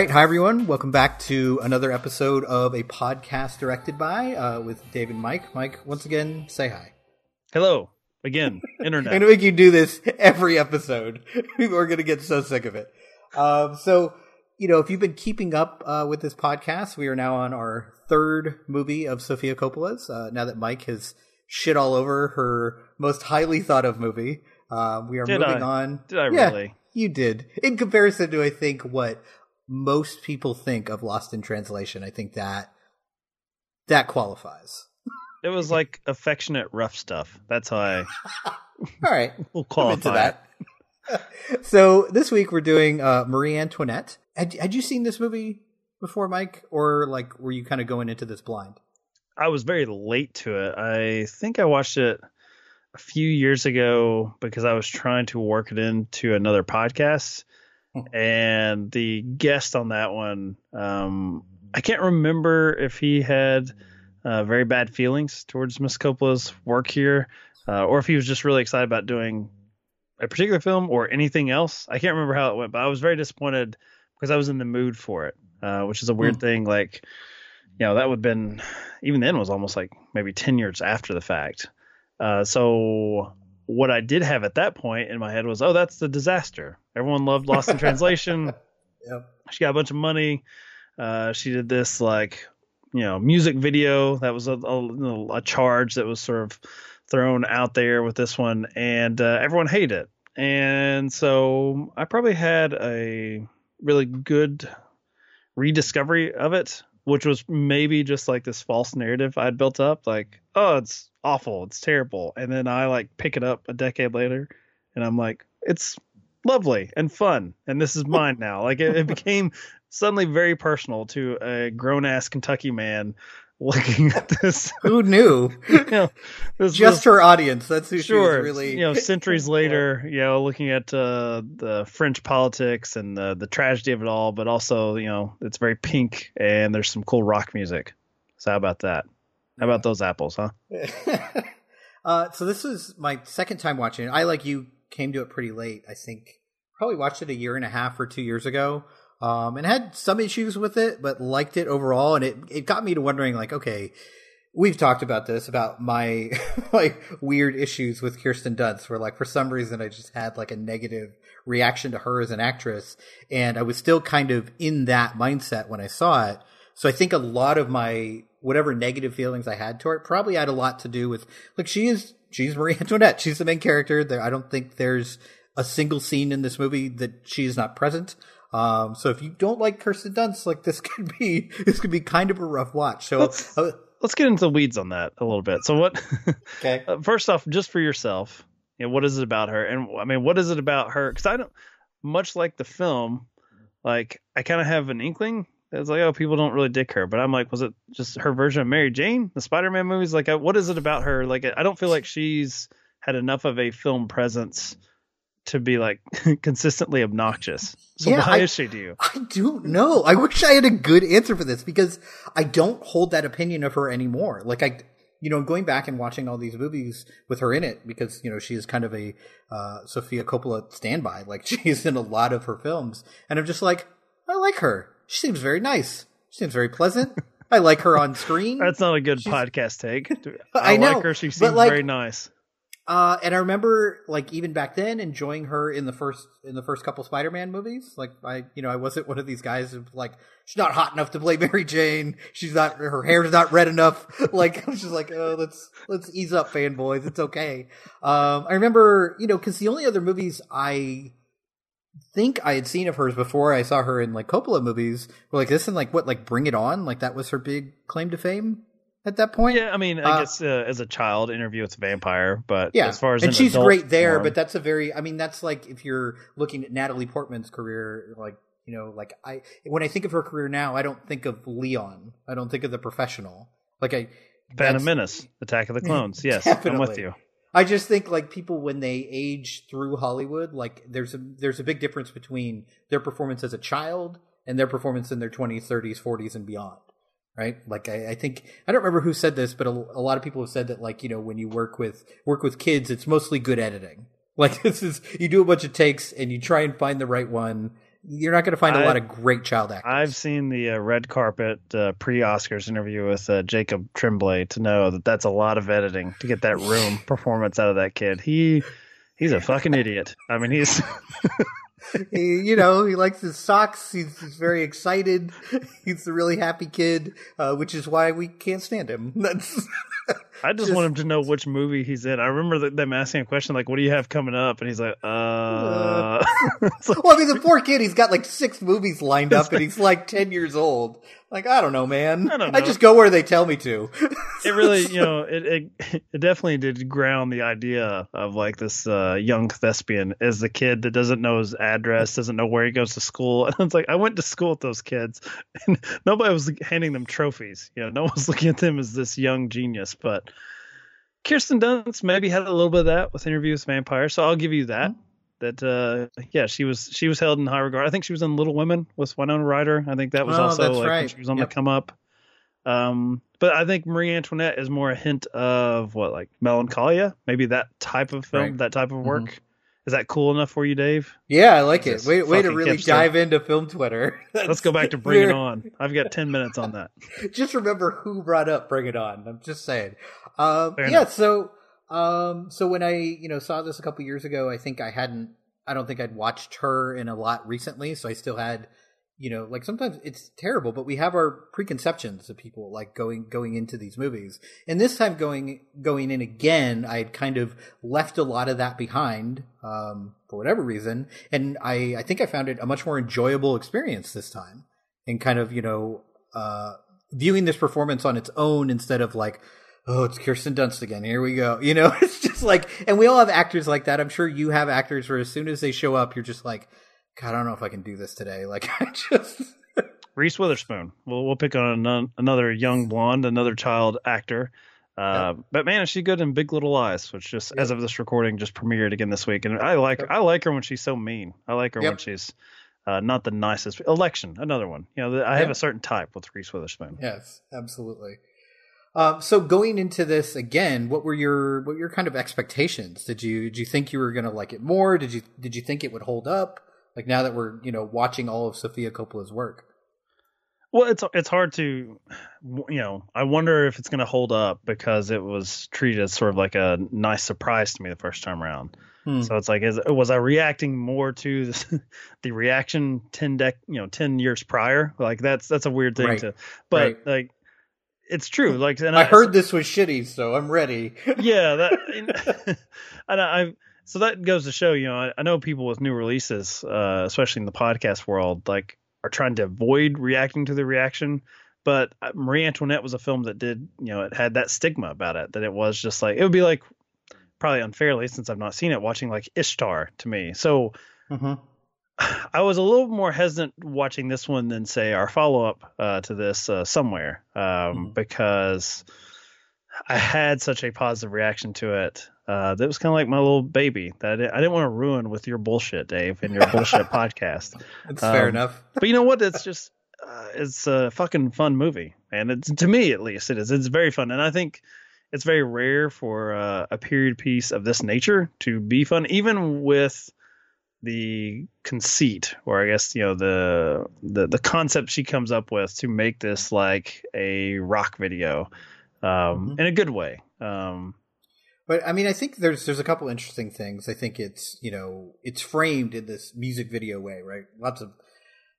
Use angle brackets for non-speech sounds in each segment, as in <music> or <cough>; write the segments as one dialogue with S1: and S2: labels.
S1: right, hi everyone. Welcome back to another episode of a podcast directed by uh, with Dave and Mike. Mike, once again, say hi.
S2: Hello again, <laughs> internet.
S1: I'm gonna make you do this every episode. <laughs> People are gonna get so sick of it. Um, so, you know, if you've been keeping up uh, with this podcast, we are now on our third movie of Sofia Coppola's. Uh, now that Mike has shit all over her most highly thought of movie, uh, we are
S2: Did
S1: moving
S2: I?
S1: on.
S2: Did I
S1: Yeah,
S2: really?
S1: You did. In comparison to, I think, what most people think of Lost in Translation, I think that that qualifies. <laughs>
S2: It was like affectionate rough stuff. That's how I <laughs>
S1: All right. we'll
S2: qualify
S1: into that. <laughs> so this week we're doing uh, Marie Antoinette. Had, had you seen this movie before, Mike, or like were you kind of going into this blind?
S2: I was very late to it. I think I watched it a few years ago because I was trying to work it into another podcast. <laughs> And the guest on that one, um, I can't remember if he had uh, very bad feelings towards Miss Coppola's work here, uh, or if he was just really excited about doing a particular film or anything else. I can't remember how it went, but I was very disappointed because I was in the mood for it, uh, which is a weird thing. Like, you know, that would have been even then was almost like maybe 10 years after the fact. Uh, so what I did have at that point in my head was, oh, that's the disaster. Everyone loved Lost in <laughs> Translation.
S1: Yep.
S2: She got a bunch of money. Uh, she did this like, you know, music video that was a, a, a charge that was sort of thrown out there with this one, and uh, everyone hated it. And so I probably had a really good rediscovery of it, which was maybe just like this false narrative I'd built up, like, oh, it's awful, it's terrible, and then I like pick it up a decade later, and I'm like, it's lovely and fun, and this is mine now. Like it, it became suddenly very personal to a grown ass Kentucky man looking at this. <laughs>
S1: Who knew? <laughs>
S2: You know, this,
S1: Just her audience. That's who
S2: sure,
S1: she was really.
S2: you know, centuries <laughs> later, you know, looking at uh, the French politics and the the tragedy of it all, but also, you know, it's very pink and there's some cool rock music. So how about that? How about those apples, huh?
S1: uh, so this was my second time watching it. I like you came to it pretty late. I think probably watched it a year and a half or two years ago, um, and had some issues with it, but liked it overall. And it it got me to wondering, like, okay, we've talked about this about my <laughs> like weird issues with Kirsten Dunst, where like for some reason I just had like a negative reaction to her as an actress, and I was still kind of in that mindset when I saw it. So I think a lot of my whatever negative feelings I had toward it probably had a lot to do with like she is she's Marie <laughs> Antoinette. She's the main character. There I don't think there's a single scene in this movie that she is not present. Um, so if you don't like Kirsten Dunst, like this <laughs> could be this could be kind of a rough watch. So
S2: Let's-
S1: uh,
S2: Let's get into the weeds on that a little bit. So what? <laughs>
S1: okay,
S2: Uh, first off, just for yourself, you know, what is it about her? And I mean, what is it about her? Because I don't, much like the film, like I kind of have an inkling. It's like, oh, people don't really dick her, but I'm like, was it just her version of Mary Jane, the Spider-Man movies? Like, uh, what is it about her? Like, I don't feel like she's had enough of a film presence to be like <laughs> consistently obnoxious. So
S1: Yeah,
S2: why
S1: I-
S2: is she to you?
S1: I don't know. I wish I had a good answer for this because I don't hold that opinion of her anymore. Like I, you know, going back and watching all these movies with her in it because you know she is kind of a uh, Sofia Coppola standby. <laughs> Like she's in a lot of her films, and I'm just like, I like her. She seems very nice. She seems very pleasant. I like her on screen.
S2: That's not a good podcast take. <laughs>
S1: I
S2: I,
S1: know,
S2: like her. She seems
S1: like,
S2: very nice.
S1: Uh, and I remember, like, even back then, enjoying her in the first in the first couple Spider-Man movies. Like, I, you know, I wasn't one of these guys who like she's not hot enough to play <laughs> Mary Jane. She's not her hair's not red enough. <laughs> Like, I was just like, oh, let's let's ease up, fanboys. It's okay. Um, I remember, you know, because the only other movies I think I had seen of hers before I saw her in like Coppola movies were like this and like what like Bring It On. Like that was her big claim to fame. At that point.
S2: Yeah, I mean, I
S1: Uh,
S2: guess uh, as a child, Interview with a Vampire, but
S1: Yeah,
S2: as far as
S1: and
S2: an
S1: she's great there,
S2: form-
S1: but that's a very. I mean, that's like if you're looking at Natalie Portman's career, like you know, like I when I think of her career now, I don't think of Leon. I don't think of the professional. Like I,
S2: Phantom Menace, Attack of the <laughs> Clones. Yes, I'm with you.
S1: I just think like people when they age through Hollywood, like there's a there's a big difference between their performance as a child and their performance in their 20s, 30s, 40s, and beyond. Right? Like I, I think I don't remember who said this, but a, a lot of people have said that like you know when you work with work with kids, it's mostly good editing. <laughs> Like this is you do a bunch of takes and you try and find the right one. You're not going to find a lot of great child actors.
S2: I've seen the uh, red carpet uh, pre-Oscars interview with uh, Jacob Tremblay to know that that's a lot of editing to get that room <sighs> performance out of that kid. He he's a fucking idiot. I mean, he's <laughs>
S1: He- you know, he likes his socks. He's, he's very excited. He's a really happy kid, uh, which is why we can't stand him. <laughs> That's
S2: I just,
S1: Just-
S2: want him to know which movie he's in. I remember them asking a question like, "What do you have coming up?" And he's like, "Uh." <laughs> Like,
S1: well, I mean, the poor kid. He's got like six movies lined up, and he's like ten years old. Like, I don't know, man.
S2: I don't
S1: I just go where they tell me to.
S2: it really, you know, it, it it definitely did ground the idea of like this uh, young thespian as the kid that doesn't know his address, doesn't know where he goes to school, <laughs> and it's like I went to school with those kids, <laughs> and nobody was handing them trophies. You know, no one was looking at them as this young genius, but. Kirsten Dunst maybe had a little bit of that with Interview with Vampire, so I'll give you that. That uh, yeah, she was she was held in high regard. I think she was in Little Women with Winona Ryder. I think that was
S1: Oh,
S2: also like when
S1: right.
S2: she was on
S1: Yep.
S2: the come up. Um, but I think Marie Antoinette is more a hint of what like melancholia, maybe that type of film,
S1: Right. Mm-hmm.
S2: that type of work. Is that cool enough for you, Dave?
S1: yeah, I like it. Way, way to really
S2: hipster.
S1: dive into film Twitter. <laughs>
S2: Let's go back to <laughs> Bring It On. I've got ten minutes on that. <laughs>
S1: just remember who brought up Bring It On. I'm just saying. Um, yeah,
S2: enough.
S1: so um, so when I you know saw this a couple years ago, I think I hadn't. I don't think I'd watched her in a lot recently, so I still had. You know, like sometimes it's terrible, but we have our preconceptions of people like going going into these movies. And this time going going in again, I had kind of left a lot of that behind um, for whatever reason, and I I think I found it a much more enjoyable experience this time, and kind of you know uh, viewing this performance on its own instead of like, oh, it's Kirsten Dunst again. Here we go. <laughs> You know, it's just like, and we all have actors like that. I'm sure you have actors where as soon as they show up, you're just like, God, I don't know if I can do this today. <laughs> Like, I just, <laughs>
S2: Reese Witherspoon. We'll we'll pick on an, another young blonde, another child actor. Uh, But man, is she good in Big Little Lies, which just as of this recording just premiered again this week, and I like I like her when she's so mean. I like her when she's uh, not the nicest. Election, another one. You know, I have
S1: Yeah.
S2: a certain type with Reese Witherspoon.
S1: yes, absolutely. Um, so going into this again, what were your what were your kind of expectations? Did you did you think you were going to like it more? Did you did you think it would hold up? Like now that we're you know watching all of Sofia Coppola's work.
S2: Well, it's it's hard to, you know, I wonder if it's going to hold up because it was treated as sort of like a nice surprise to me the first time around.
S1: Hmm.
S2: So it's like, is was I reacting more to this, <laughs> the reaction ten dec, you know, ten years prior? Like that's that's a weird thing
S1: Right.
S2: to, but
S1: Right.
S2: like, it's true. Like, and
S1: I heard this was shitty, so I'm ready.
S2: yeah, that, <laughs> <laughs> and I, I so that goes to show, you know, I, I know people with new releases, uh, especially in the podcast world, like are trying to avoid reacting to the reaction. But uh, Marie Antoinette was a film that did, you know, it had that stigma about it that it was just like it would be like probably unfairly since I've not seen it watching like Ishtar to me. So
S1: hmm <sighs>
S2: I was a little more hesitant watching this one than say our follow up uh, to this uh, somewhere um,
S1: Mhm.
S2: because I had such a positive reaction to it. Uh, that was kind of like my little baby that I didn't, want to ruin with your bullshit, Dave, and your bullshit <laughs> podcast.
S1: That's fair
S2: Um,
S1: enough.
S2: But you know what? It's just uh, it's a fucking fun movie, and it's to me at least it is. It's very fun, and I think it's very rare for uh, a period piece of this nature to be fun, even with the conceit, or I guess you know the the the concept she comes up with to make this like a rock video, um,
S1: Mhm.
S2: in a good way. Um,
S1: But I mean, I think there's there's a couple interesting things. I think it's you know it's framed in this music video way, right? Lots of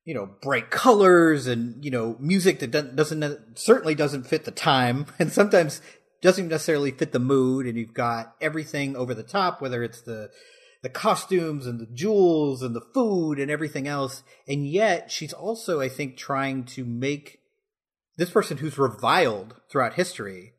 S1: you know bright colors and you know music that doesn't, certainly doesn't fit the time, <laughs> and sometimes doesn't necessarily fit the mood. And you've got everything over the top, whether it's the the costumes and the jewels and the food and everything else. And yet she's also, I think, trying to make this person who's reviled throughout history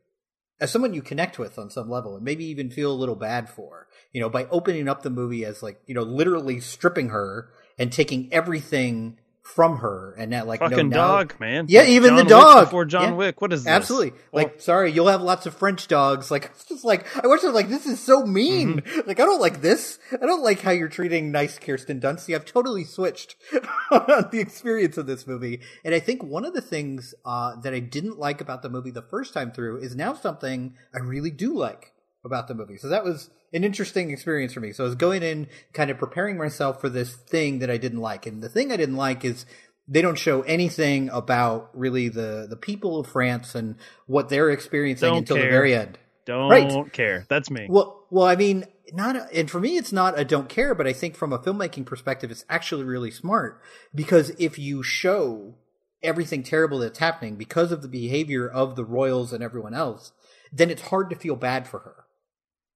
S1: as someone you connect with on some level and maybe even feel a little bad for, you know, by opening up the movie as like, you know, literally stripping her and taking everything from her and that like no,
S2: Fucking
S1: now-
S2: dog, man.
S1: Yeah, even
S2: John
S1: the
S2: Wick
S1: dog
S2: before John
S1: Yeah.
S2: Wick. What is this?
S1: Absolutely.
S2: Well,
S1: like, sorry, you'll have lots of French dogs. Like, <laughs> it's just like, I watched it like, this is so mean.
S2: Mm-hmm. <laughs>
S1: Like, I don't like this. I don't like how you're treating nice Kirsten Dunst. I've totally switched <laughs> the experience of this movie. And I think one of the things, uh, that I didn't like about the movie the first time through is now something I really do like about the movie. So that was an interesting experience for me. So I was going in kind of preparing myself for this thing that I didn't like. And the thing I didn't like is they don't show anything about really the the people of France and what they're experiencing
S2: Don't
S1: until
S2: care.
S1: the very end.
S2: don't
S1: Right.
S2: care. That's me.
S1: Well, well, I mean, not, a, and for me, it's not a don't care, but I think from a filmmaking perspective, it's actually really smart because if you show everything terrible that's happening because of the behavior of the royals and everyone else, then it's hard to feel bad for her.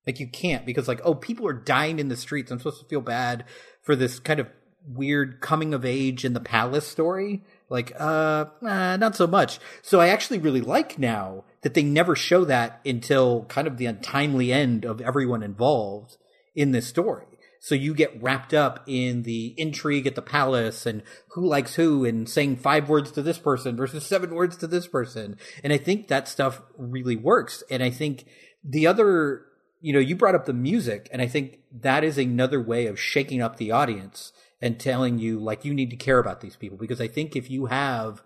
S1: Like you can't because like, oh, people are dying in the streets. I'm supposed to feel bad for this kind of weird coming of age in the palace story. Like, uh, not so much. So I actually really like now that they never show that until kind of the untimely end of everyone involved in this story. So you get wrapped up in the intrigue at the palace and who likes who and saying five words to this person versus seven words to this person. And I think that stuff really works. And I think the other, you know, you brought up the music and I think that is another way of shaking up the audience and telling you like you need to care about these people because I think if you have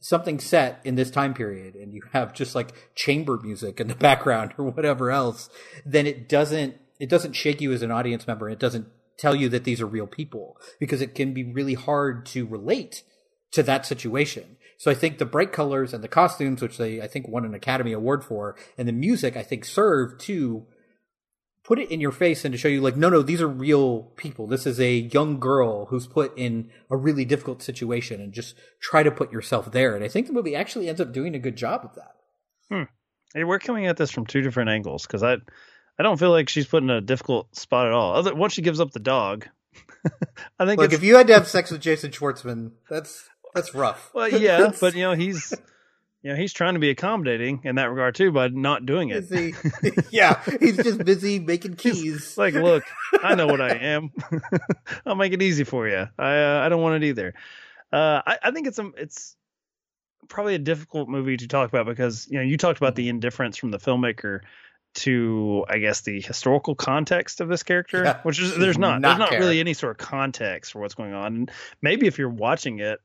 S1: something set in this time period and you have just like chamber music in the <laughs> background or whatever else, then it doesn't it doesn't shake you as an audience member. It doesn't tell you that these are real people because it can be really hard to relate to that situation. So I think the bright colors and the costumes, which they I think won an Academy Award for, and the music I think serve to put it in your face and to show you like no no these are real people. This is a young girl who's put in a really difficult situation and just try to put yourself there. And i think the movie actually ends up doing a good job of that. Hmm.
S2: Hey, we're coming at this from two different angles because I, I don't feel like she's put in a difficult spot at all. Other once she gives up the dog, <laughs> I think
S1: look if you had to have sex with jason schwartzman that's that's rough.
S2: Well, yeah, <laughs> but you know he's, you know he's trying to be accommodating in that regard too by not doing it. <laughs>
S1: yeah he's just busy making keys
S2: like, look, I know what I am. <laughs> <laughs> I'll make it easy for you. I uh, I don't want it either. Uh, I, I think it's it's probably a difficult movie to talk about because you know you talked about the indifference from the filmmaker to I guess the historical context of this character,
S1: Yeah,
S2: which is there's not,
S1: not
S2: there's not
S1: care.
S2: really any sort of context for what's going on. And maybe if you're watching it,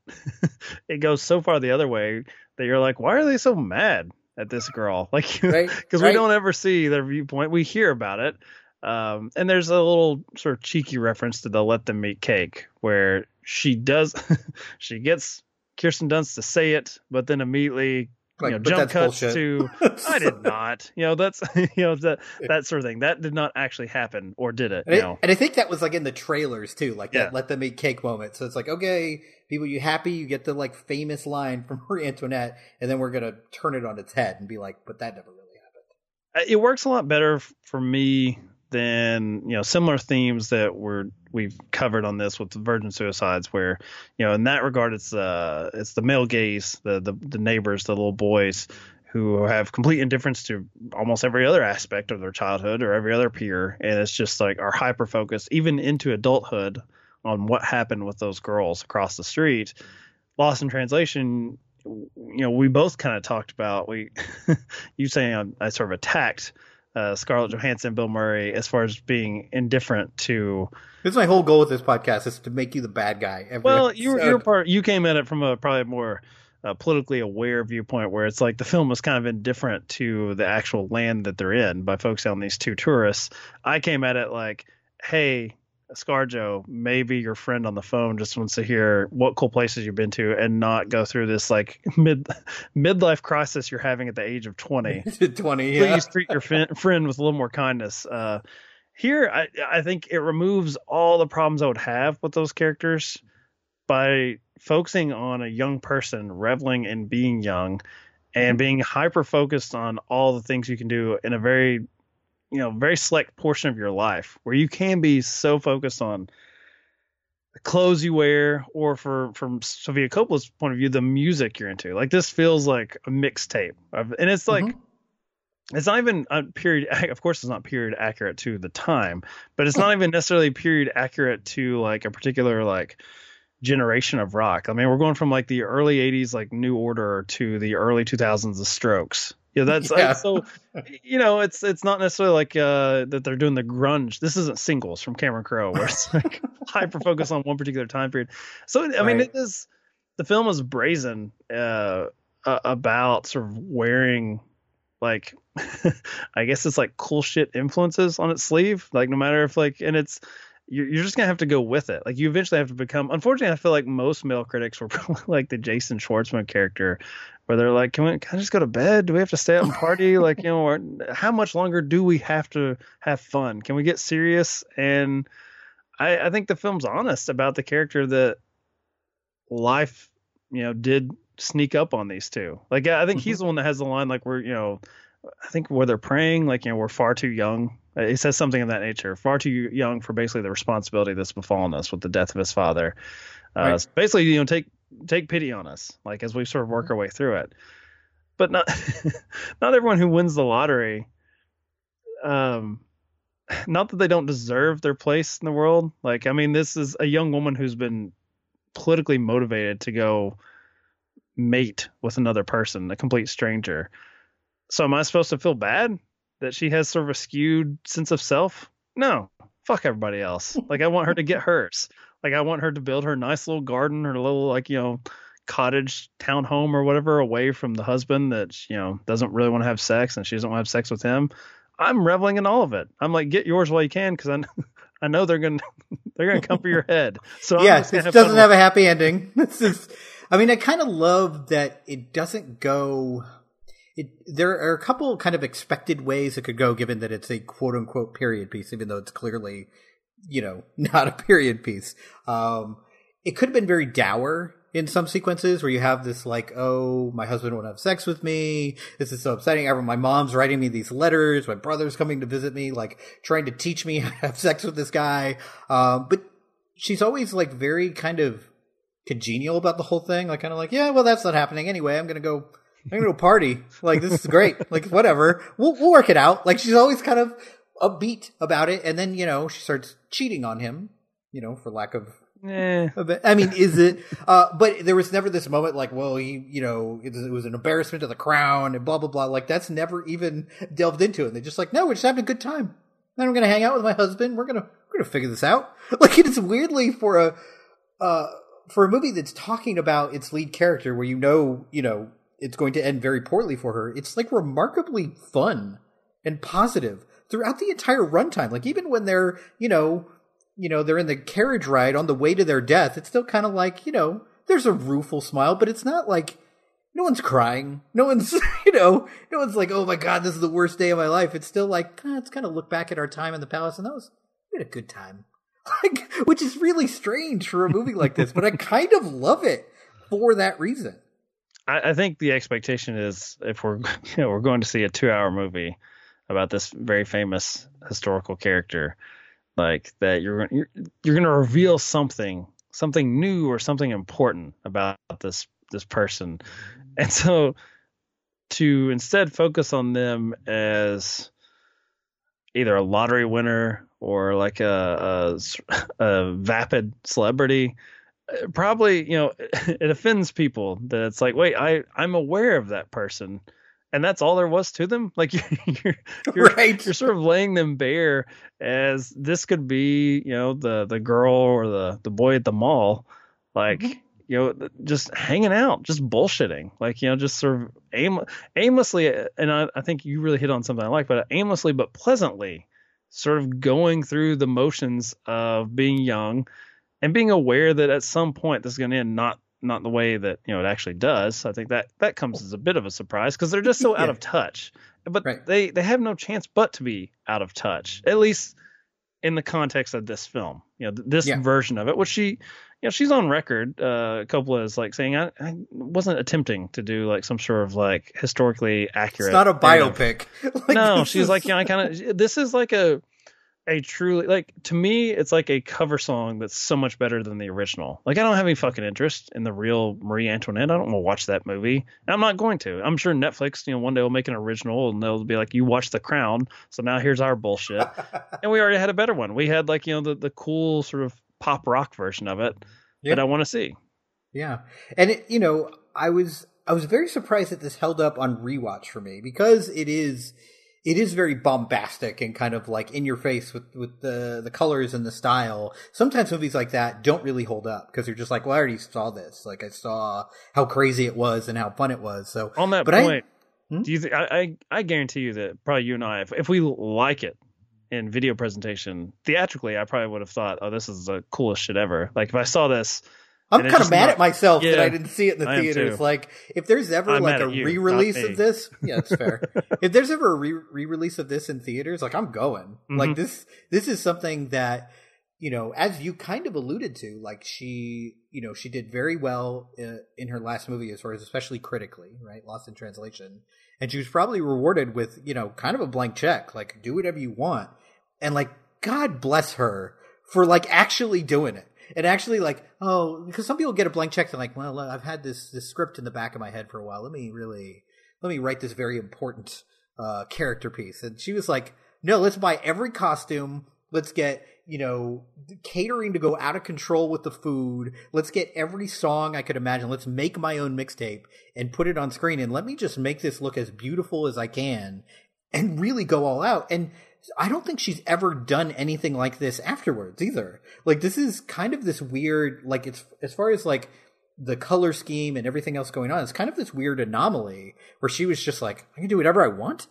S2: it goes so far the other way that you're like, why are they so mad at this girl? <laughs> Like, because
S1: right.
S2: we don't ever see their viewpoint. We hear about it. Um, and there's a little sort of cheeky reference to the let them eat cake where she does, <laughs> she gets Kirsten Dunst to say it, but then immediately,
S1: Like,
S2: you know, jump cuts
S1: bullshit.
S2: to, I did <laughs> not, you know, that's, <laughs> you know, that, that sort of thing. That did not actually happen or did it?
S1: And,
S2: You
S1: I,
S2: know,
S1: and I think that was like in the trailers too, like
S2: Yeah.
S1: that let them eat cake moment. So it's like, okay, people, you happy? You get the like famous line from Marie <laughs> Antoinette, and then we're gonna turn it on its head and be like, but that never really happened.
S2: Uh, it works a lot better for me than you know similar themes that we're we've covered on this with the virgin suicides where you know in that regard it's uh it's the male gaze the the, the neighbors the little boys who have complete indifference to almost every other aspect of their childhood or every other peer. And it's just like our hyper focus even into adulthood on what happened with those girls across the street. Lost in translation you know we both kind of talked about we <laughs> you saying I, I sort of attacked uh, Scarlett Johansson, Bill Murray, as far as being indifferent to.
S1: This is my whole goal with this podcast is to make you the bad guy.
S2: Well, you're, you're part. You came at it from a probably more uh, politically aware viewpoint, where it's like the film was kind of indifferent to the actual land that they're in by focusing on these two tourists. I came at it like, hey. Scarjo, maybe your friend on the phone just wants to hear what cool places you've been to and not go through this like <laughs> mid midlife crisis you're having at the age of 20 <laughs>
S1: twenty. Yeah.
S2: please treat your fin- friend with a little more kindness. Uh, here, I, I think it removes all the problems I would have with those characters by focusing on a young person reveling in being young and being hyper focused on all the things you can do in a very, you know, very select portion of your life where you can be so focused on the clothes you wear, or for from Sofia Coppola's point of view, the music you're into. Like this feels like a mixtape, and it's like.
S1: Mhm.
S2: It's not even a period. Of course, it's not period accurate to the time, but it's not even necessarily period accurate to like a particular like generation of rock. I mean, we're going from like the early '80s, like New Order, to the early 2000s, The Strokes. Yeah, that's
S1: Yeah.
S2: so. You know, it's it's not necessarily like uh, that they're doing the grunge. This isn't singles from Cameron Crowe, where it's like <laughs> hyper focus on one particular time period. So I mean,
S1: Right.
S2: it is the film is brazen uh, uh, about sort of wearing like <laughs> I guess it's like cool shit influences on its sleeve. Like no matter if like and it's you're, you're just gonna have to go with it. Like you eventually have to become. Unfortunately, I feel like most male critics were <laughs> probably like the Jason Schwartzman character, where they're like, "Can we? Can I just go to bed? Do we have to stay up and party? <laughs> like you know, or, how much longer do we have to have fun? Can we get serious?" And I, I think the film's honest about the character that life, you know, did sneak up on these two. Like I think mm-hmm. he's the one that has the line like we're you know, I think where they're praying like you know we're far too young. Uh, He says something of that nature, far too young for basically the responsibility that's befallen us with the death of his father. Uh,
S1: Right.
S2: so basically, you know, take take pity on us, like as we sort of work our way through it. But not <laughs> not everyone who wins the lottery. Um, not that they don't deserve their place in the world. Like, I mean, this is a young woman who's been politically motivated to go mate with another person, a complete stranger. So am I supposed to feel bad that she has sort of a skewed sense of self? No. Fuck everybody else. <laughs> Like I want her to get hers. Like I want her to build her nice little garden or little like, you know, cottage town home or whatever away from the husband that, you know, doesn't really want to have sex and she doesn't want to have sex with him. I'm reveling in all of it. I'm like, get yours while you can because I, <laughs> I know they're gonna <laughs> they're gonna come for your head. So I'm
S1: yeah, it
S2: have
S1: doesn't have a happy ending. This is, I mean, I kind of love that it doesn't go. It there are a couple kind of expected ways it could go, given that it's a quote unquote period piece, even though it's clearly, you know, <laughs> not a period piece. Um, it could have been very dour in some sequences where you have this like, oh, my husband won't have sex with me. This is so upsetting. Ever, my mom's writing me these letters. My brother's coming to visit me, like trying to teach me <laughs> how to have sex with this guy. Um, but she's always like very kind of congenial about the whole thing. Like kind of like, yeah, well, that's not happening anyway. I'm gonna go. I'm gonna go party. Like this is great. Like whatever. We'll we'll work it out. Like she's always kind of upbeat about it, and then you know she starts cheating on him. You know, for lack of
S2: Eh.
S1: I mean, is it? Uh, but there was never this moment like, well, he, you know, it, it was an embarrassment to the crown and blah blah blah. Like that's never even delved into it. They're just like, no, we're just having a good time. Then I'm gonna hang out with my husband. We're gonna we're gonna figure this out. <laughs> Like it's weirdly for a uh for a movie that's talking about its lead character, where you know, you know, it's going to end very poorly for her. It's like remarkably fun and positive throughout the entire runtime. Like even when they're, you know, you know, they're in the carriage ride on the way to their death, it's still kind of like, you know, there's a rueful smile, but it's not like no one's crying. No one's, <laughs> you know, no one's like, oh my God, this is the worst day of my life. It's still like, let's kind of look back at our time in the palace and that was, we had a good time. <laughs> Like, which is really strange for a movie like this, but I kind of love it for that reason.
S2: I, I think the expectation is if we're <laughs> you know, we're going to see a two hour movie about this very famous historical character, like that you're you're you're going to reveal something something new or something important about this this person, and so to instead focus on them as either a lottery winner or like a a, <laughs> a vapid celebrity probably you know <laughs> it offends people that it's like wait i i'm aware of that person. And that's all there was to them? <laughs> Like you're you're, you're,
S1: Right.
S2: you're sort of laying them bare as this could be you know the the girl or the the boy at the mall. Like mm-hmm. you know just hanging out just bullshitting. Like you know just sort of aim aimlessly and I, I think you really hit on something i like but aimlessly but pleasantly sort of going through the motions of being young and being aware that at some point this is going to end not not the way that you know it actually does. I think that that comes as a bit of a surprise because they're just so out of touch. But
S1: Right.
S2: they they have no chance but to be out of touch, at least in the context of this film. You know, th- this
S1: Yeah.
S2: version of it, which she, you know, she's on record. Uh, Coppola is like saying, I, I wasn't attempting to do like some sort of like historically accurate.
S1: It's not a biopic. <laughs> Like,
S2: no, she's
S1: is-
S2: like, you know, I kind of. This is like a a truly like to me it's like a cover song that's so much better than the original. Like i don't have any fucking interest in the real marie antoinette. I don't want to watch that movie. And i'm not going to. I'm sure netflix you know one day will make an original and they'll be like you watch the crown so now here's our bullshit. <laughs> And we already had a better one. We had like you know the, the cool sort of pop rock version of it
S1: Yeah.
S2: that i want to see.
S1: Yeah, and it, you know, I was I was very surprised that this held up on rewatch for me because it is it is very bombastic and kind of like in your face with with the the colors and the style. Sometimes movies like that don't really hold up because you're just like, well, I already saw this. Like I saw how crazy it was and how fun it was. So
S2: on that
S1: But I-
S2: point
S1: Hmm?
S2: do you think I, I i guarantee you that probably you and i if, if we like it in video presentation theatrically i probably would have thought oh this is the coolest shit ever like if i saw this
S1: I'm kind of mad
S2: not-
S1: at myself that I didn't see it in the
S2: I
S1: theaters. Like, if there's ever
S2: I'm
S1: like a
S2: you,
S1: re-release of this, yeah, it's fair. <laughs> if there's ever a re- re-release of this in theaters, like I'm going. Like
S2: Mhm.
S1: this, this is something that you know, as you kind of alluded to, like she, you know, she did very well uh, in her last movie as far as especially critically, right? Lost in Translation, and she was probably rewarded with you know kind of a blank check, like do whatever you want, and like God bless her for like actually doing it. And actually like oh because some people get a blank check and like well i've had this this script in the back of my head for a while. Let me really let me write this very important uh character piece. And she was like no let's buy every costume. Let's get you know catering to go out of control with the food. Let's get every song i could imagine. Let's make my own mixtape and put it on screen. And let me just make this look as beautiful as i can and really go all out. And I don't think she's ever done anything like this afterwards either. Like this is kind of this weird like it's as far as like the color scheme and everything else going on, it's kind of this weird anomaly where she was just like, I can do whatever I want.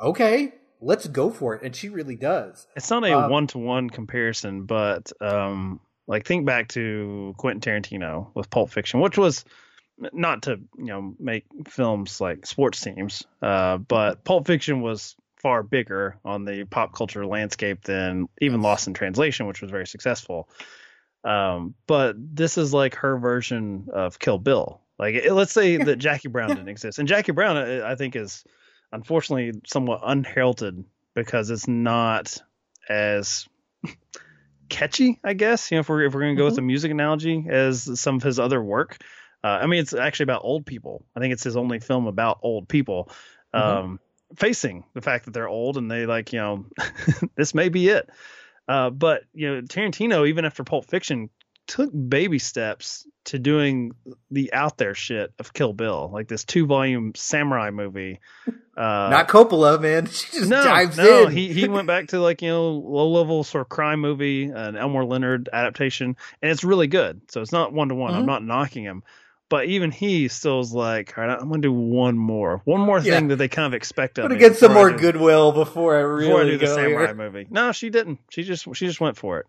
S1: Okay, let's go for it. And she really does.
S2: It's not a one to one comparison, but um, like think back to Quentin Tarantino with Pulp Fiction, which was not to you know make films like sports teams, uh, but Pulp Fiction was far bigger on the pop culture landscape than even Lost in Translation, which was very successful. Um, but this is like her version of Kill Bill. Like, let's say that <laughs> Jackie Brown didn't exist, and Jackie Brown, I think, is unfortunately somewhat unheralded because it's not as <laughs> catchy, I guess. You know, if we're if we're gonna go with the music analogy as some of his other work. Uh, I mean, it's actually about old people. I think it's his only film about old people, um, facing the fact that they're old and they like, you know, <laughs> this may be it. Uh, but you know, Tarantino, even after Pulp Fiction, took baby steps to doing the out there shit of Kill Bill, like this two volume samurai movie. Uh,
S1: Not Coppola, man. <laughs> She just
S2: no,
S1: dives
S2: no,
S1: in.
S2: he he went back to like you know low level sort of crime movie, an Elmore Leonard adaptation, and it's really good. So it's not one to one. I'm
S1: Mhm.
S2: not knocking him, but even he still is like, all right, I'm gonna do one more, one more thing
S1: Yeah.
S2: that they kind of expect of
S1: I'm
S2: me
S1: get some more
S2: do-
S1: goodwill before I really
S2: before I do the samurai
S1: here.
S2: movie. No, she didn't. She just she just went for it.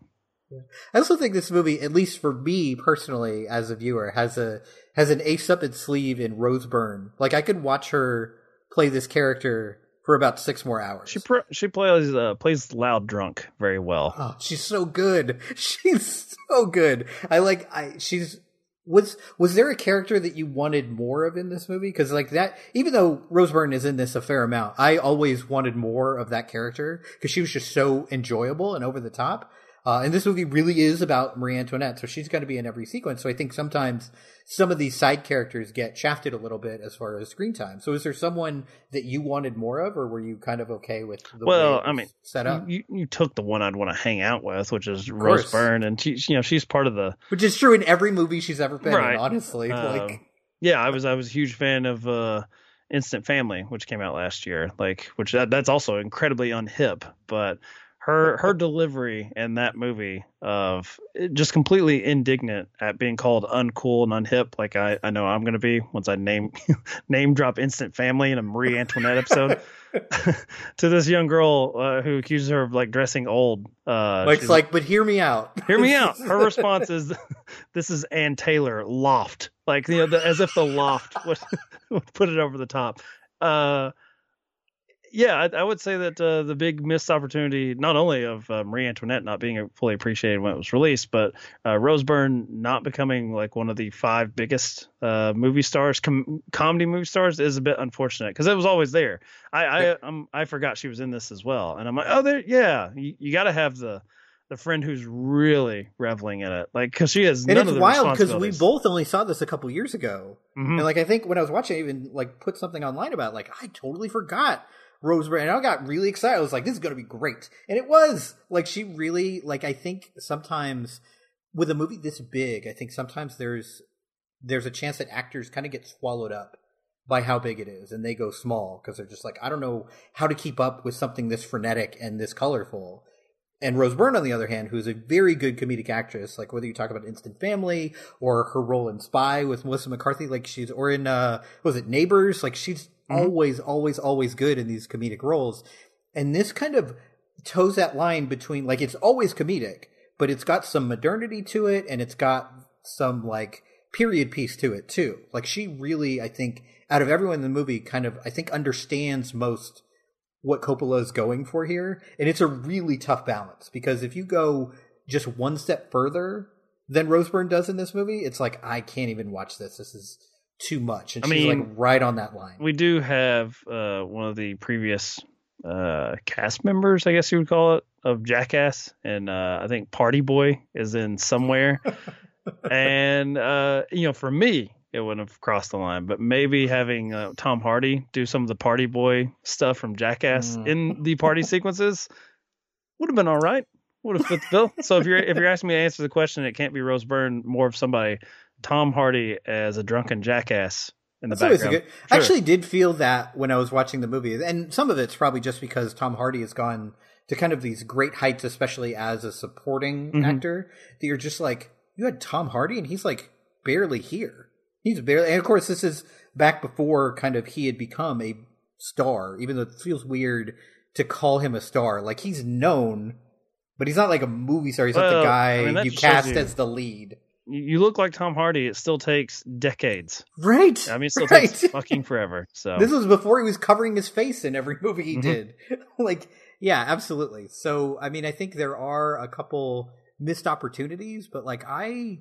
S1: I also think this movie, at least for me personally as a viewer, has a has an ace up its sleeve in Rose Byrne. Like I could watch her play this character for about six more hours.
S2: She pr- she plays uh, plays loud drunk very well.
S1: Oh, she's so good. <laughs> She's so good. I like. I she's was was there a character that you wanted more of in this movie? Because like that, even though Rose Byrne is in this a fair amount, I always wanted more of that character because she was just so enjoyable and over the top. Uh, and this movie really is about Marie Antoinette, so she's going to be in every sequence. So I think sometimes some of these side characters get shafted a little bit as far as screen time. So is there someone that you wanted more of, or were you kind of okay with the way
S2: Well, I mean,
S1: set up?
S2: You you took the one I'd want to hang out with, which is Rose. Byrne, and she you know she's part of the
S1: Which is true in every movie she's ever been
S2: Right.
S1: in, honestly.
S2: Um,
S1: like
S2: yeah, I was I was a huge fan of uh, Instant Family, which came out last year. Like, which that, that's also incredibly unhip, but her her delivery in that movie of just completely indignant at being called uncool and unhip, like I, I know I'm gonna be once I name <laughs> name drop Instant Family in a Marie Antoinette episode. <laughs> <laughs> to this young girl uh, who accuses her of like dressing old. Uh, she's-
S1: like, but hear me out.
S2: Hear me out. Her response is, "This is Ann Taylor loft, like you know, the, as if the loft would, would put it over the top." Uh, yeah, I, I would say that uh, the big missed opportunity, not only of uh, Marie Antoinette not being fully appreciated when it was released, but uh, Rose Byrne not becoming like one of the five biggest uh, movie stars, com- comedy movie stars, is a bit unfortunate because it was always there. I I,
S1: Yeah.
S2: um, I forgot she was in this as well, and I'm like, oh, there, yeah, you, you got to have the the friend who's really reveling in it, like because she has
S1: And
S2: none
S1: it's
S2: of the
S1: wild because we both only saw this a couple years ago.
S2: Mhm.
S1: And like I think when I was watching, I even like put something online about it, like I totally forgot Rose Byrne, and I got really excited. I was like, "This is going to be great," and it was. Like she really like. I think sometimes with a movie this big, I think sometimes there's there's a chance that actors kind of get swallowed up by how big it is, and they go small because they're just like, I don't know how to keep up with something this frenetic and this colorful. And Rose Byrne, on the other hand, who's a very good comedic actress, like whether you talk about Instant Family or her role in Spy with Melissa McCarthy, like she's, or in, uh, was it Neighbors? Like she's always, always, always good in these comedic roles. And this kind of toes that line between, like, it's always comedic, but it's got some modernity to it and it's got some, like, period piece to it, too. Like, she really, I think, out of everyone in the movie, kind of, I think, understands most what Coppola is going for here. And it's a really tough balance because if you go just one step further than Rose Byrne does in this movie, it's like, I can't even watch this. This is too much. And
S2: I
S1: she's
S2: mean,
S1: like right on that line.
S2: we do have uh, one of the previous uh, cast members, I guess you would call it, of Jackass, and uh, I think Party Boy is in somewhere. <laughs> and uh, you know, for me, it wouldn't have crossed the line, but maybe having uh, Tom Hardy do some of the Party Boy stuff from Jackass
S1: Mm.
S2: in the party <laughs> sequences would have been all right. Would have fit the bill. So if you're if you're asking me to answer the question, it can't be Rose Byrne, more of somebody, Tom Hardy as a drunken jackass in the
S1: That's
S2: background.
S1: good. I actually did feel that when I was watching the movie, and some of it's probably just because Tom Hardy has gone to kind of these great heights, especially as a supporting
S2: Mhm.
S1: actor. That you're just like, you had Tom Hardy, and he's like barely here. He's barely, and of course, this is back before kind of he had become a star. Even though it feels weird to call him a star, like he's known, but he's not like a movie star. He's not the guy
S2: I mean,
S1: you cast
S2: you-
S1: as the lead.
S2: you look like Tom Hardy. It still takes decades.
S1: Right.
S2: I mean, it still <laughs>
S1: right.
S2: takes fucking forever. So
S1: This was before he was covering his face in every movie he
S2: Mhm.
S1: did. <laughs> like, yeah, absolutely. So, I mean, I think there are a couple missed opportunities, but like, I,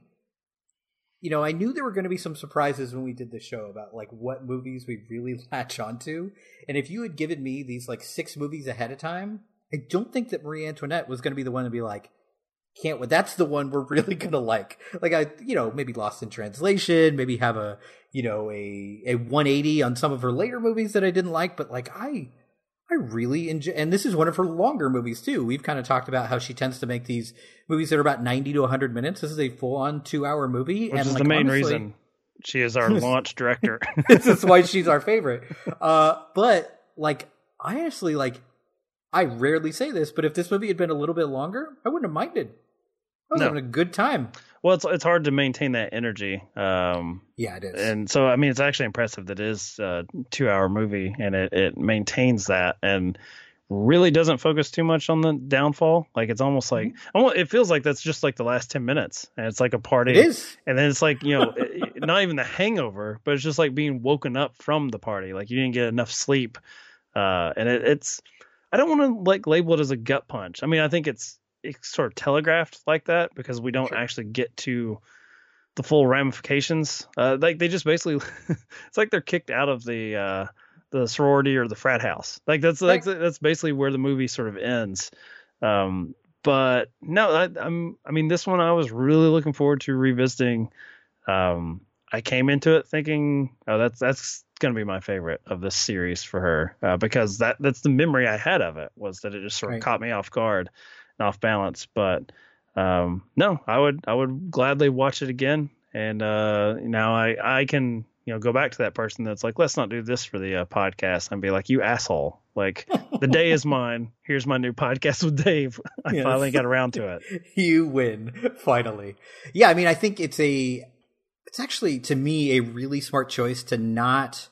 S1: you know, I knew there were going to be some surprises when we did the show about like what movies we really <laughs> latch onto. And if you had given me these like six movies ahead of time, I don't think that Marie Antoinette was going to be the one to be like, can't wait. That's the one we're <laughs> really gonna like. Like I, you know, maybe Lost in Translation, maybe have a, you know, a a 180 on some of her later movies that I didn't like. But like I, I really enjoy. And this is one of her longer movies too. We've kind of talked about how she tends to make these movies that are about 90 to 100 minutes. This is a full on two hour movie,
S2: which
S1: and
S2: is
S1: like,
S2: the main
S1: honestly-
S2: reason she is our <laughs> launch director. <laughs>
S1: this is why she's our favorite. <laughs> Uh, but like, I honestly like. I rarely say this, but if this movie had been a little bit longer, I wouldn't have minded. I was
S2: No.
S1: having a good time.
S2: Well, it's it's hard to maintain that energy. Um,
S1: Yeah, it is.
S2: and so I mean, it's actually impressive that it is a two hour movie and it it maintains that and really doesn't focus too much on the downfall. Like it's almost like almost, it feels like that's just like the last ten minutes, and it's like a party.
S1: it is.
S2: And then it's like, you know, not even the hangover, but it's just like being woken up from the party. Like you didn't get enough sleep. Uh, and it, it's, I don't want to like label it as a gut punch. I mean, I think it's, it's sort of telegraphed like that because we don't
S1: Sure.
S2: actually get to the full ramifications. Uh, like they just basically, <laughs> it's like they're kicked out of the, uh, the sorority or the frat house. Like that's, like, that's basically where the movie sort of ends. Um, but no, I, I'm. I mean, this one I was really looking forward to revisiting. Um, I came into it thinking, oh, that's that's gonna be my favorite of this series for her uh, because that that's the memory I had of it was that it just sort of
S1: Right.
S2: caught me off guard and off balance. But um, no, I would I would gladly watch it again. And uh, now I I can you know go back to that person that's like, let's not do this for the uh, podcast and be like, you asshole. Like the day is mine. Here's my new podcast with Dave. <laughs> I
S1: Yes.
S2: finally got around to it. <laughs>
S1: you win finally. Yeah, I mean, I think it's a, it's actually to me a really smart choice to not,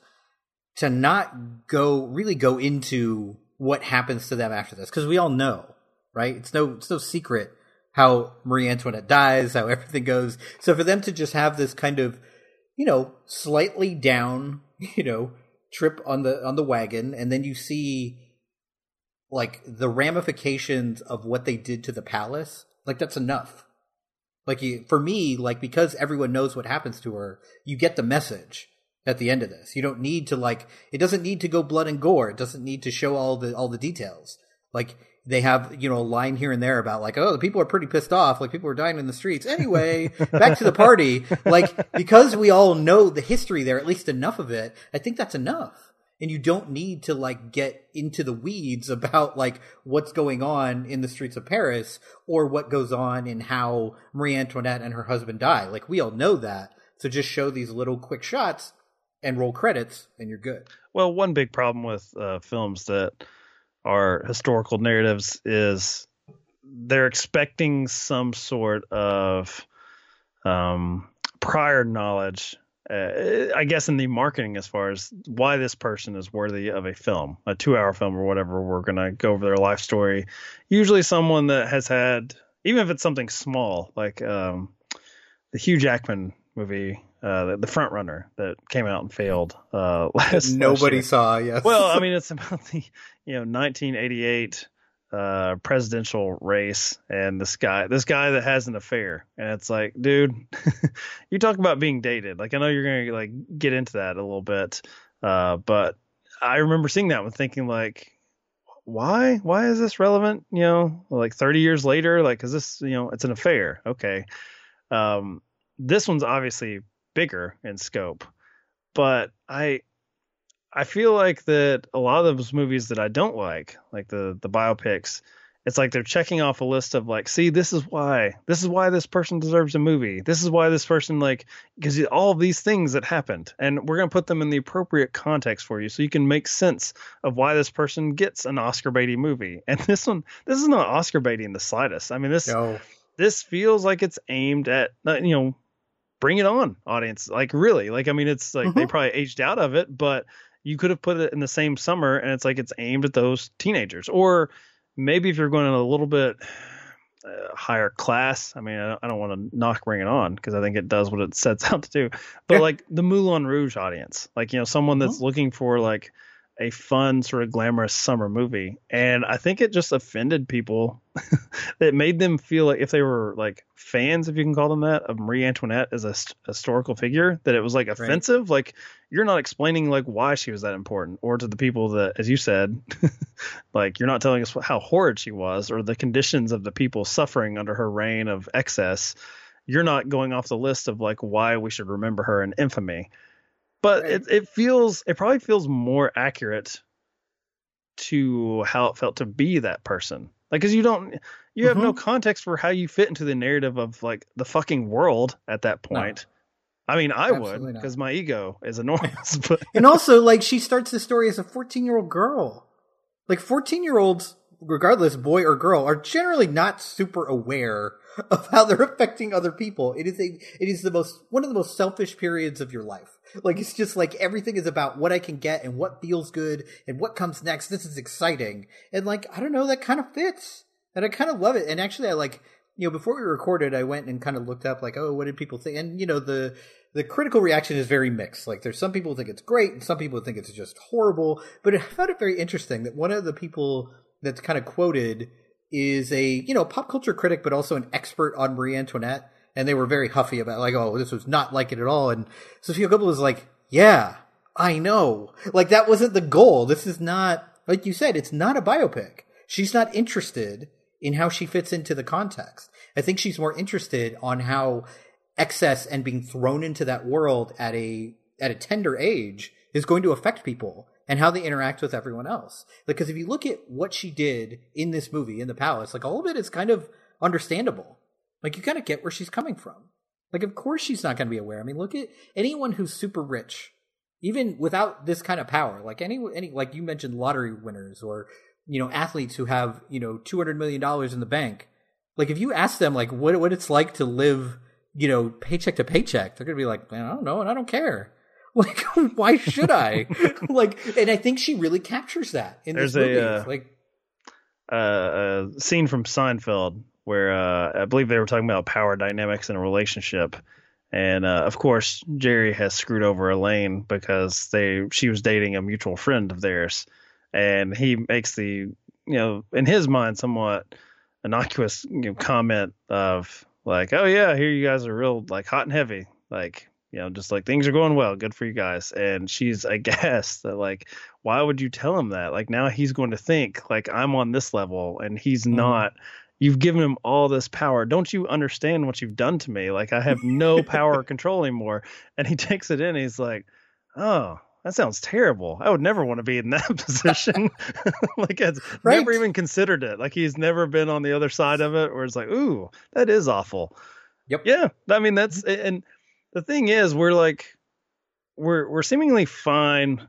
S1: to not go really go into what happens to them after this because we all know, right? It's no, it's no secret how Marie Antoinette dies, how everything goes. So for them to just have this kind of, you know, slightly down, <laughs> you know, trip on the on the wagon, and then you see like the ramifications of what they did to the palace, like that's enough. Like you, for me, like because everyone knows what happens to her, you get the message at the end of this. You don't need to like it doesn't need to go blood and gore. It doesn't need to show all the all the details. Like they have, you know, a line here and there about like, oh, the people are pretty pissed off, like people are dying in the streets. Anyway, <laughs> back to the party. Like because we all know the history there, at least enough of it, I think that's enough. And you don't need to like get into the weeds about like what's going on in the streets of Paris or what goes on in how Marie Antoinette and her husband die. Like we all know that. So just show these little quick shots and roll credits and you're good.
S2: Well, one big problem with uh, films that are historical narratives is they're expecting some sort of um, prior knowledge. Uh, I guess in the marketing, as far as why this person is worthy of a film, a two-hour film or whatever, we're gonna go over their life story. Usually, someone that has had, even if it's something small, like um, the Hugh Jackman movie, uh, the, the Front Runner that came out and failed uh, <laughs> last.
S1: Nobody
S2: last
S1: saw. Yes.
S2: Well, I <laughs> mean, it's about the you know 1988 uh, presidential race, and this guy, this guy that has an affair, and it's like, dude, <laughs> you talk about being dated. Like, I know you're gonna like get into that a little bit, uh, but I remember seeing that one, thinking like, why, why is this relevant? You know, like 30 years later, like, is this, you know, it's an affair, okay. Um, this one's obviously bigger in scope, but I I feel like that a lot of those movies that I don't like, like the the biopics, it's like they're checking off a list of like, see, this is why, this is why this person deserves a movie. This is why this person like because all of these things that happened, and we're gonna put them in the appropriate context for you, so you can make sense of why this person gets an Oscar baity movie. And <laughs> this one, this is not Oscar baiting the slightest. I mean, this
S1: no.
S2: this feels like it's aimed at uh, you know bring it on audience like really like i mean it's like they
S1: Mhm.
S2: probably aged out of it but you could have put it in the same summer and it's like it's aimed at those teenagers or maybe if you're going in a little bit uh, higher class i mean i don't, I don't want to knock bring it on because i think it does what it <laughs> sets out to do but
S1: Yeah.
S2: like the moulin rouge audience like you know someone that's
S1: Mm-hmm.
S2: looking for like a fun sort of glamorous summer movie. And i think it just offended people. <laughs> It made them feel like if they were like fans if you can call them that of marie antoinette as a s- historical figure that it was like offensive. Like you're not explaining like why she was that important or to the people that as you said <laughs> like you're not telling us how horrid she was or the conditions of the people suffering under her reign of excess. You're not going off the list of like why we should remember her in infamy but
S1: Right.
S2: it, it feels it probably feels more accurate to how it felt to be that person. Like because you don't you have no mm-hmm. context for how you fit into the narrative of like the fucking world at that point. I mean i would
S1: Absolutely not.
S2: because my ego is enormous <laughs> but
S1: and also like she starts the story as a 14 year old girl. Like 14 year olds regardless boy or girl are generally not super aware of how they're <laughs> affecting other people. It is a it is the most one of the most selfish periods of your life. Like it's just like everything is about what i can get and what feels good and what comes next. This is exciting. And like i don't know that kind of fits. And i kind of love it. And actually i like you know before we recorded i went and kind of looked up like oh what did people think? And you know the the critical reaction is very mixed. Like there's some people think it's great and some people think it's just horrible. But I found it very interesting that one of the people that's kind of quoted is a, you know, pop culture critic, but also an expert on Marie Antoinette. And they were very huffy about like, oh, this was not like it at all. And Sofia Coppola was like, yeah, I know. Like that wasn't the goal. This is not, like you said, it's not a biopic. She's not interested in how she fits into the context. I think she's more interested on how excess and being thrown into that world at a at a tender age is going to affect people and how they interact with everyone else. Because if you look at what she did in this movie in the palace, like all of it is kind of understandable. Like you kind of get where she's coming from. Like of course she's not going to be aware. I mean, look at anyone who's super rich, even without this kind of power. Like any any like you mentioned lottery winners or you know athletes who have you know two hundred million dollars in the bank. Like if you ask them like what what it's like to live you know paycheck to paycheck, they're gonna be like, man, I don't know, and I don't care. <laughs> Like why should I? <laughs> like, and I think she really captures that in
S2: There's
S1: this
S2: a, uh,
S1: like
S2: uh, a scene from Seinfeld where uh, I believe they were talking about power dynamics in a relationship, and uh, of course Jerry has screwed over Elaine because they she was dating a mutual friend of theirs, and he makes the you know, in his mind, somewhat innocuous you know, comment of like, "Oh yeah, here you guys are real like hot and heavy, like you know, just like things are going well, good for you guys." And she's aghast that like, why would you tell him that? Like now he's going to think like I'm on this level and he's mm-hmm. not. You've given him all this power. Don't you understand what you've done to me? Like I have no power or <laughs> control anymore. And he <laughs> takes it in. He's like, oh, that sounds terrible. I would never want to be in that <laughs> position. like I've
S1: Right.
S2: never even considered it. Like he's never been on the other side of it where it's like, ooh, that is awful.
S1: Yep.
S2: Yeah. I mean that's and the thing is we're like we're we're seemingly fine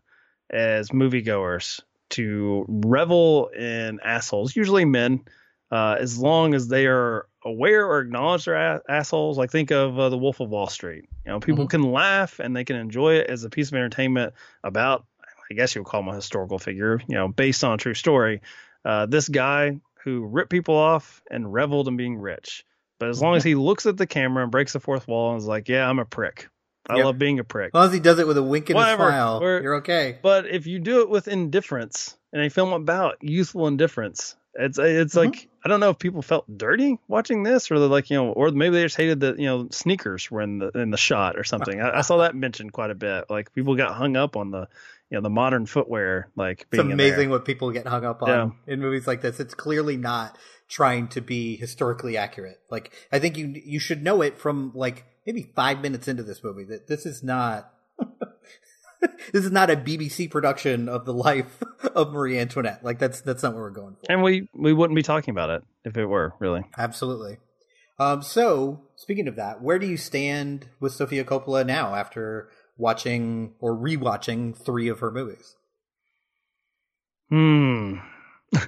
S2: as moviegoers to revel in assholes, usually men, uh, as long as they are aware or acknowledge they're a- assholes. Like think of uh, the Wolf of Wall Street. You know, people
S1: Mhm.
S2: can laugh and they can enjoy it as a piece of entertainment about, I guess you would call him a historical figure, you know, based on a true story. Uh, this guy who ripped people off and reveled in being rich. But as <laughs> long as he looks at the camera and breaks the fourth wall and is like, yeah, I'm a prick. I
S1: Yep.
S2: love being a prick.
S1: As long as he does it with a wink and
S2: Whatever.
S1: a smile,
S2: We're-
S1: you're okay.
S2: But if you do it with indifference in a film about youthful indifference, it's it's
S1: Mhm.
S2: like I don't know if people felt dirty watching this, or they're like you know, or maybe they just hated that you know sneakers were in the in the shot or something. I, I saw that mentioned quite a bit. Like people got hung up on the you know the modern footwear, like
S1: It's amazing what people get hung up on
S2: Yeah.
S1: in movies like this. It's clearly not trying to be historically accurate. Like I think you you should know it from like maybe five minutes into this movie that this is not <laughs> this is not a BBC production of the life <laughs> of Marie Antoinette. Like that's that's not what we're going for.
S2: And we we wouldn't be talking about it if it were really.
S1: Absolutely. Um, so speaking of that, where do you stand with Sofia Coppola now after watching or rewatching three of her movies?
S2: Hmm. <laughs>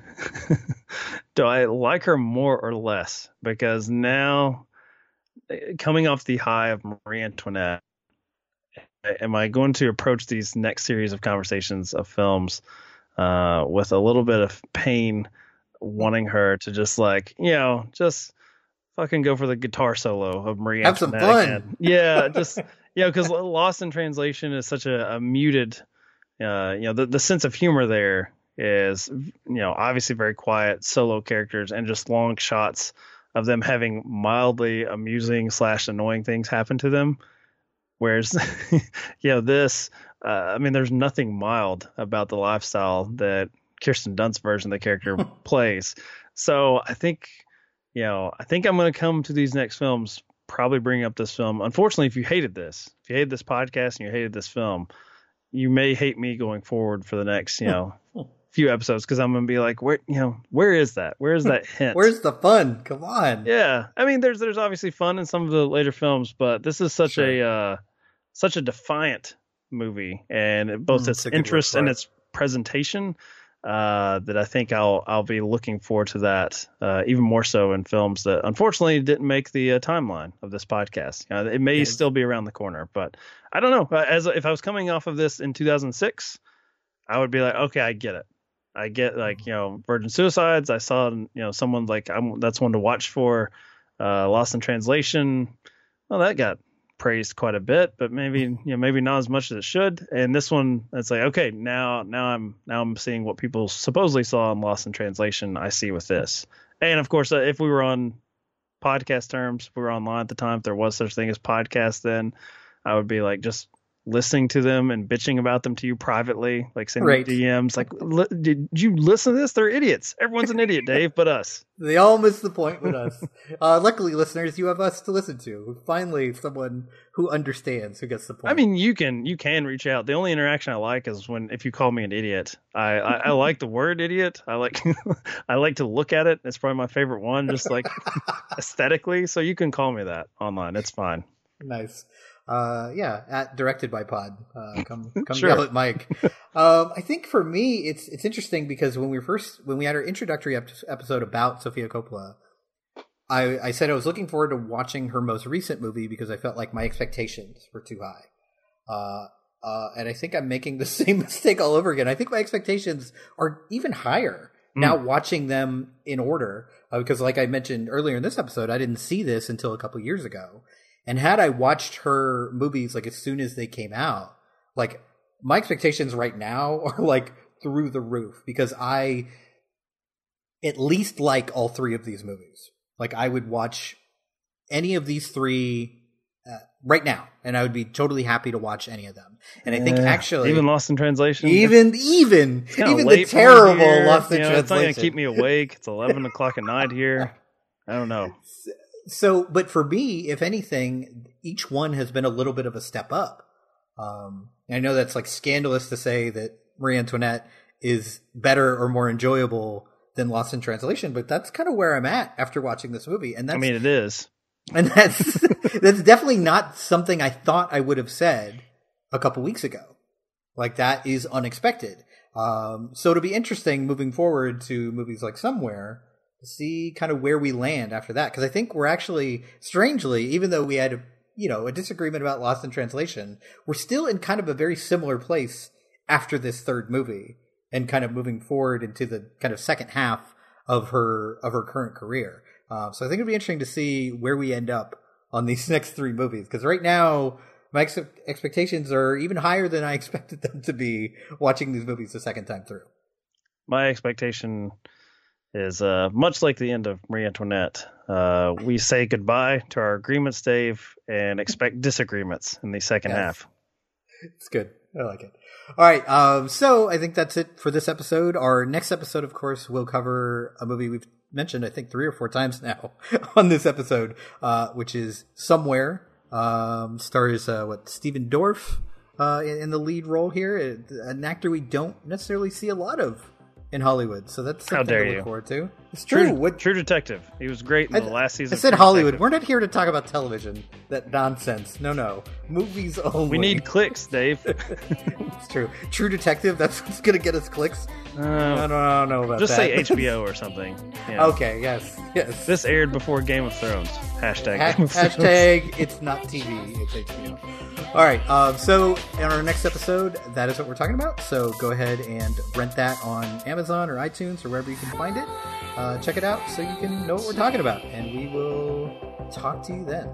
S2: Do I like her more or less? Because now, eh, coming off the high of Marie Antoinette, am I going to approach these next series of conversations of films uh, with a little bit of pain, wanting her to just like, you know, just fucking go for the guitar solo of Marie
S1: Have some
S2: Antoinette
S1: fun.
S2: again. Yeah, just <laughs> know, because Lost in Translation is such a, a muted, uh, you know, the the sense of humor there is, you know, obviously very quiet solo characters and just long shots of them having mildly amusing slash annoying things happen to them. Whereas, <laughs> you know, this, uh, I mean, there's nothing mild about the lifestyle that Kirsten Dunst's version of the character <laughs> plays. So I think, you know, I think I'm going to come to these next films probably bring up this film. Unfortunately, if you hated this, if you hated this podcast and you hated this film, you may hate me going forward for the next, you know, <laughs> few episodes because I'm going to be like, where, you know, where is that? Where is that <laughs> hint?
S1: Where's the fun? Come on.
S2: Yeah, I mean, there's there's obviously fun in some of the later films, but this is such
S1: Sure.
S2: a uh, such a defiant movie, and it- both
S1: Mm,
S2: its
S1: it's a good word
S2: interest and its presentation, uh, that I think I'll I'll be looking forward to that uh, even more so in films that unfortunately didn't make the uh, timeline of this podcast. You know, it may
S1: Yeah.
S2: still be around the corner, but I don't know. Uh, As if I was coming off of this in 2006, I would be like, okay, I get it. I get like you know Virgin Suicides. I saw you know someone like I'm that's one to watch for. Uh, Lost in Translation. Well, that got praised quite a bit, but maybe you know maybe not as much as it should. And this one, it's like okay, now now I'm now I'm seeing what people supposedly saw in Lost in Translation. I see with this, and of course, uh, if we were on podcast terms, we were online at the time. If there was such thing as podcast, then I would be like just listening to them and bitching about them to you privately, like sending
S1: Right.
S2: DMs. Like, "Li- did you listen to this? They're idiots. Everyone's an idiot, Dave, but us. <laughs>
S1: They all miss the point with us. <laughs> uh, luckily, listeners, you have us to listen to. Finally, someone who understands, who gets the point.
S2: I mean, you can you can reach out. The only interaction I like is when if you call me an idiot. I I, I <laughs> like the word idiot. I like I like to look at it. It's probably my favorite one, just like aesthetically. So you can call me that online. It's fine.
S1: nice. Uh, yeah, at directed by Pod. Uh, come <laughs> come
S2: Sure.
S1: yell at Mike. um, I think for me, it's it's interesting because when we first when we had our introductory ep- episode about Sofia Coppola, I I said I was looking forward to watching her most recent movie because I felt like my expectations were too high. Uh, uh, and I think I'm making the <laughs> same mistake all over again. I think my expectations are even higher now watching them in order uh, because, like I mentioned earlier in this episode, I didn't see this until a couple years ago. And had I watched her movies like as soon as they came out, like my expectations right now <laughs> are like through the roof because I at least like all three of these movies. Like I would watch any of these three uh, right now, and I would be totally happy to watch any of them. And I think
S2: Yeah.
S1: actually,
S2: even Lost in Translation,
S1: even even even the
S2: late for me
S1: terrible
S2: here.
S1: Lost in
S2: you know, It's not gonna
S1: Translation.
S2: keep me awake. It's eleven o'clock at night here. I don't know. <laughs>
S1: so but for me if anything each one has been a little bit of a step up. Um i know that's like scandalous to say that marie antoinette is better or more enjoyable than lost in translation but that's kind of where i'm at after watching this movie and that's
S2: I mean, it is.
S1: and that's <laughs> that's definitely not something i thought i would have said a couple weeks ago. Like that is unexpected. Um so it'll be interesting moving forward to movies like somewhere see kind of where we land after that. Because i think we're actually strangely even though we had a, you know a disagreement about lost in translation we're still in kind of a very similar place after this third movie and kind of moving forward into the kind of second half of her of her current career. Uh, so i think it'd be interesting to see where we end up on these <laughs> next three movies. Because right now my ex- expectations are even higher than i <laughs> expected them to be watching these movies the second time through.
S2: My expectation is uh, much like the end of Marie Antoinette. Uh, we say goodbye to our agreements, Dave, and expect disagreements in the second
S1: Yes.
S2: half.
S1: It's good. I like it. All right. Um, so I think that's it for this episode. Our next episode, of course, will cover a movie we've mentioned, I think, three or four times now <laughs> on this episode, uh, which is Somewhere. Um, stars, uh, what, Stephen Dorff, uh, in, in the lead role here. Uh, An actor we don't necessarily see a lot of in Hollywood. So that's
S2: How
S1: something
S2: dare
S1: to look
S2: you.
S1: forward to. It's true.
S2: True,
S1: What,
S2: True Detective. He was great in
S1: I,
S2: the last season.
S1: I
S2: of
S1: said
S2: True
S1: Hollywood.
S2: Detective.
S1: We're not here to talk about television. That nonsense. No, no. Movies only.
S2: We need clicks, Dave. <laughs>
S1: It's true. True Detective. That's what's gonna get us clicks. I,
S2: Uh,
S1: don't, I don't know about
S2: just
S1: that. <laughs>
S2: say HBO or something. Yeah.
S1: okay. Yes. Yes.
S2: This aired before Game of Thrones. Hashtag.
S1: Ha-
S2: Game of Thrones.
S1: hashtag it's not TV. It's HBO. All right. Um, so in our next episode, that is what we're talking about. So go ahead and rent that on Amazon or iTunes or wherever you can find it. Uh, check it out so you can know what we're talking about, and we will talk to you then.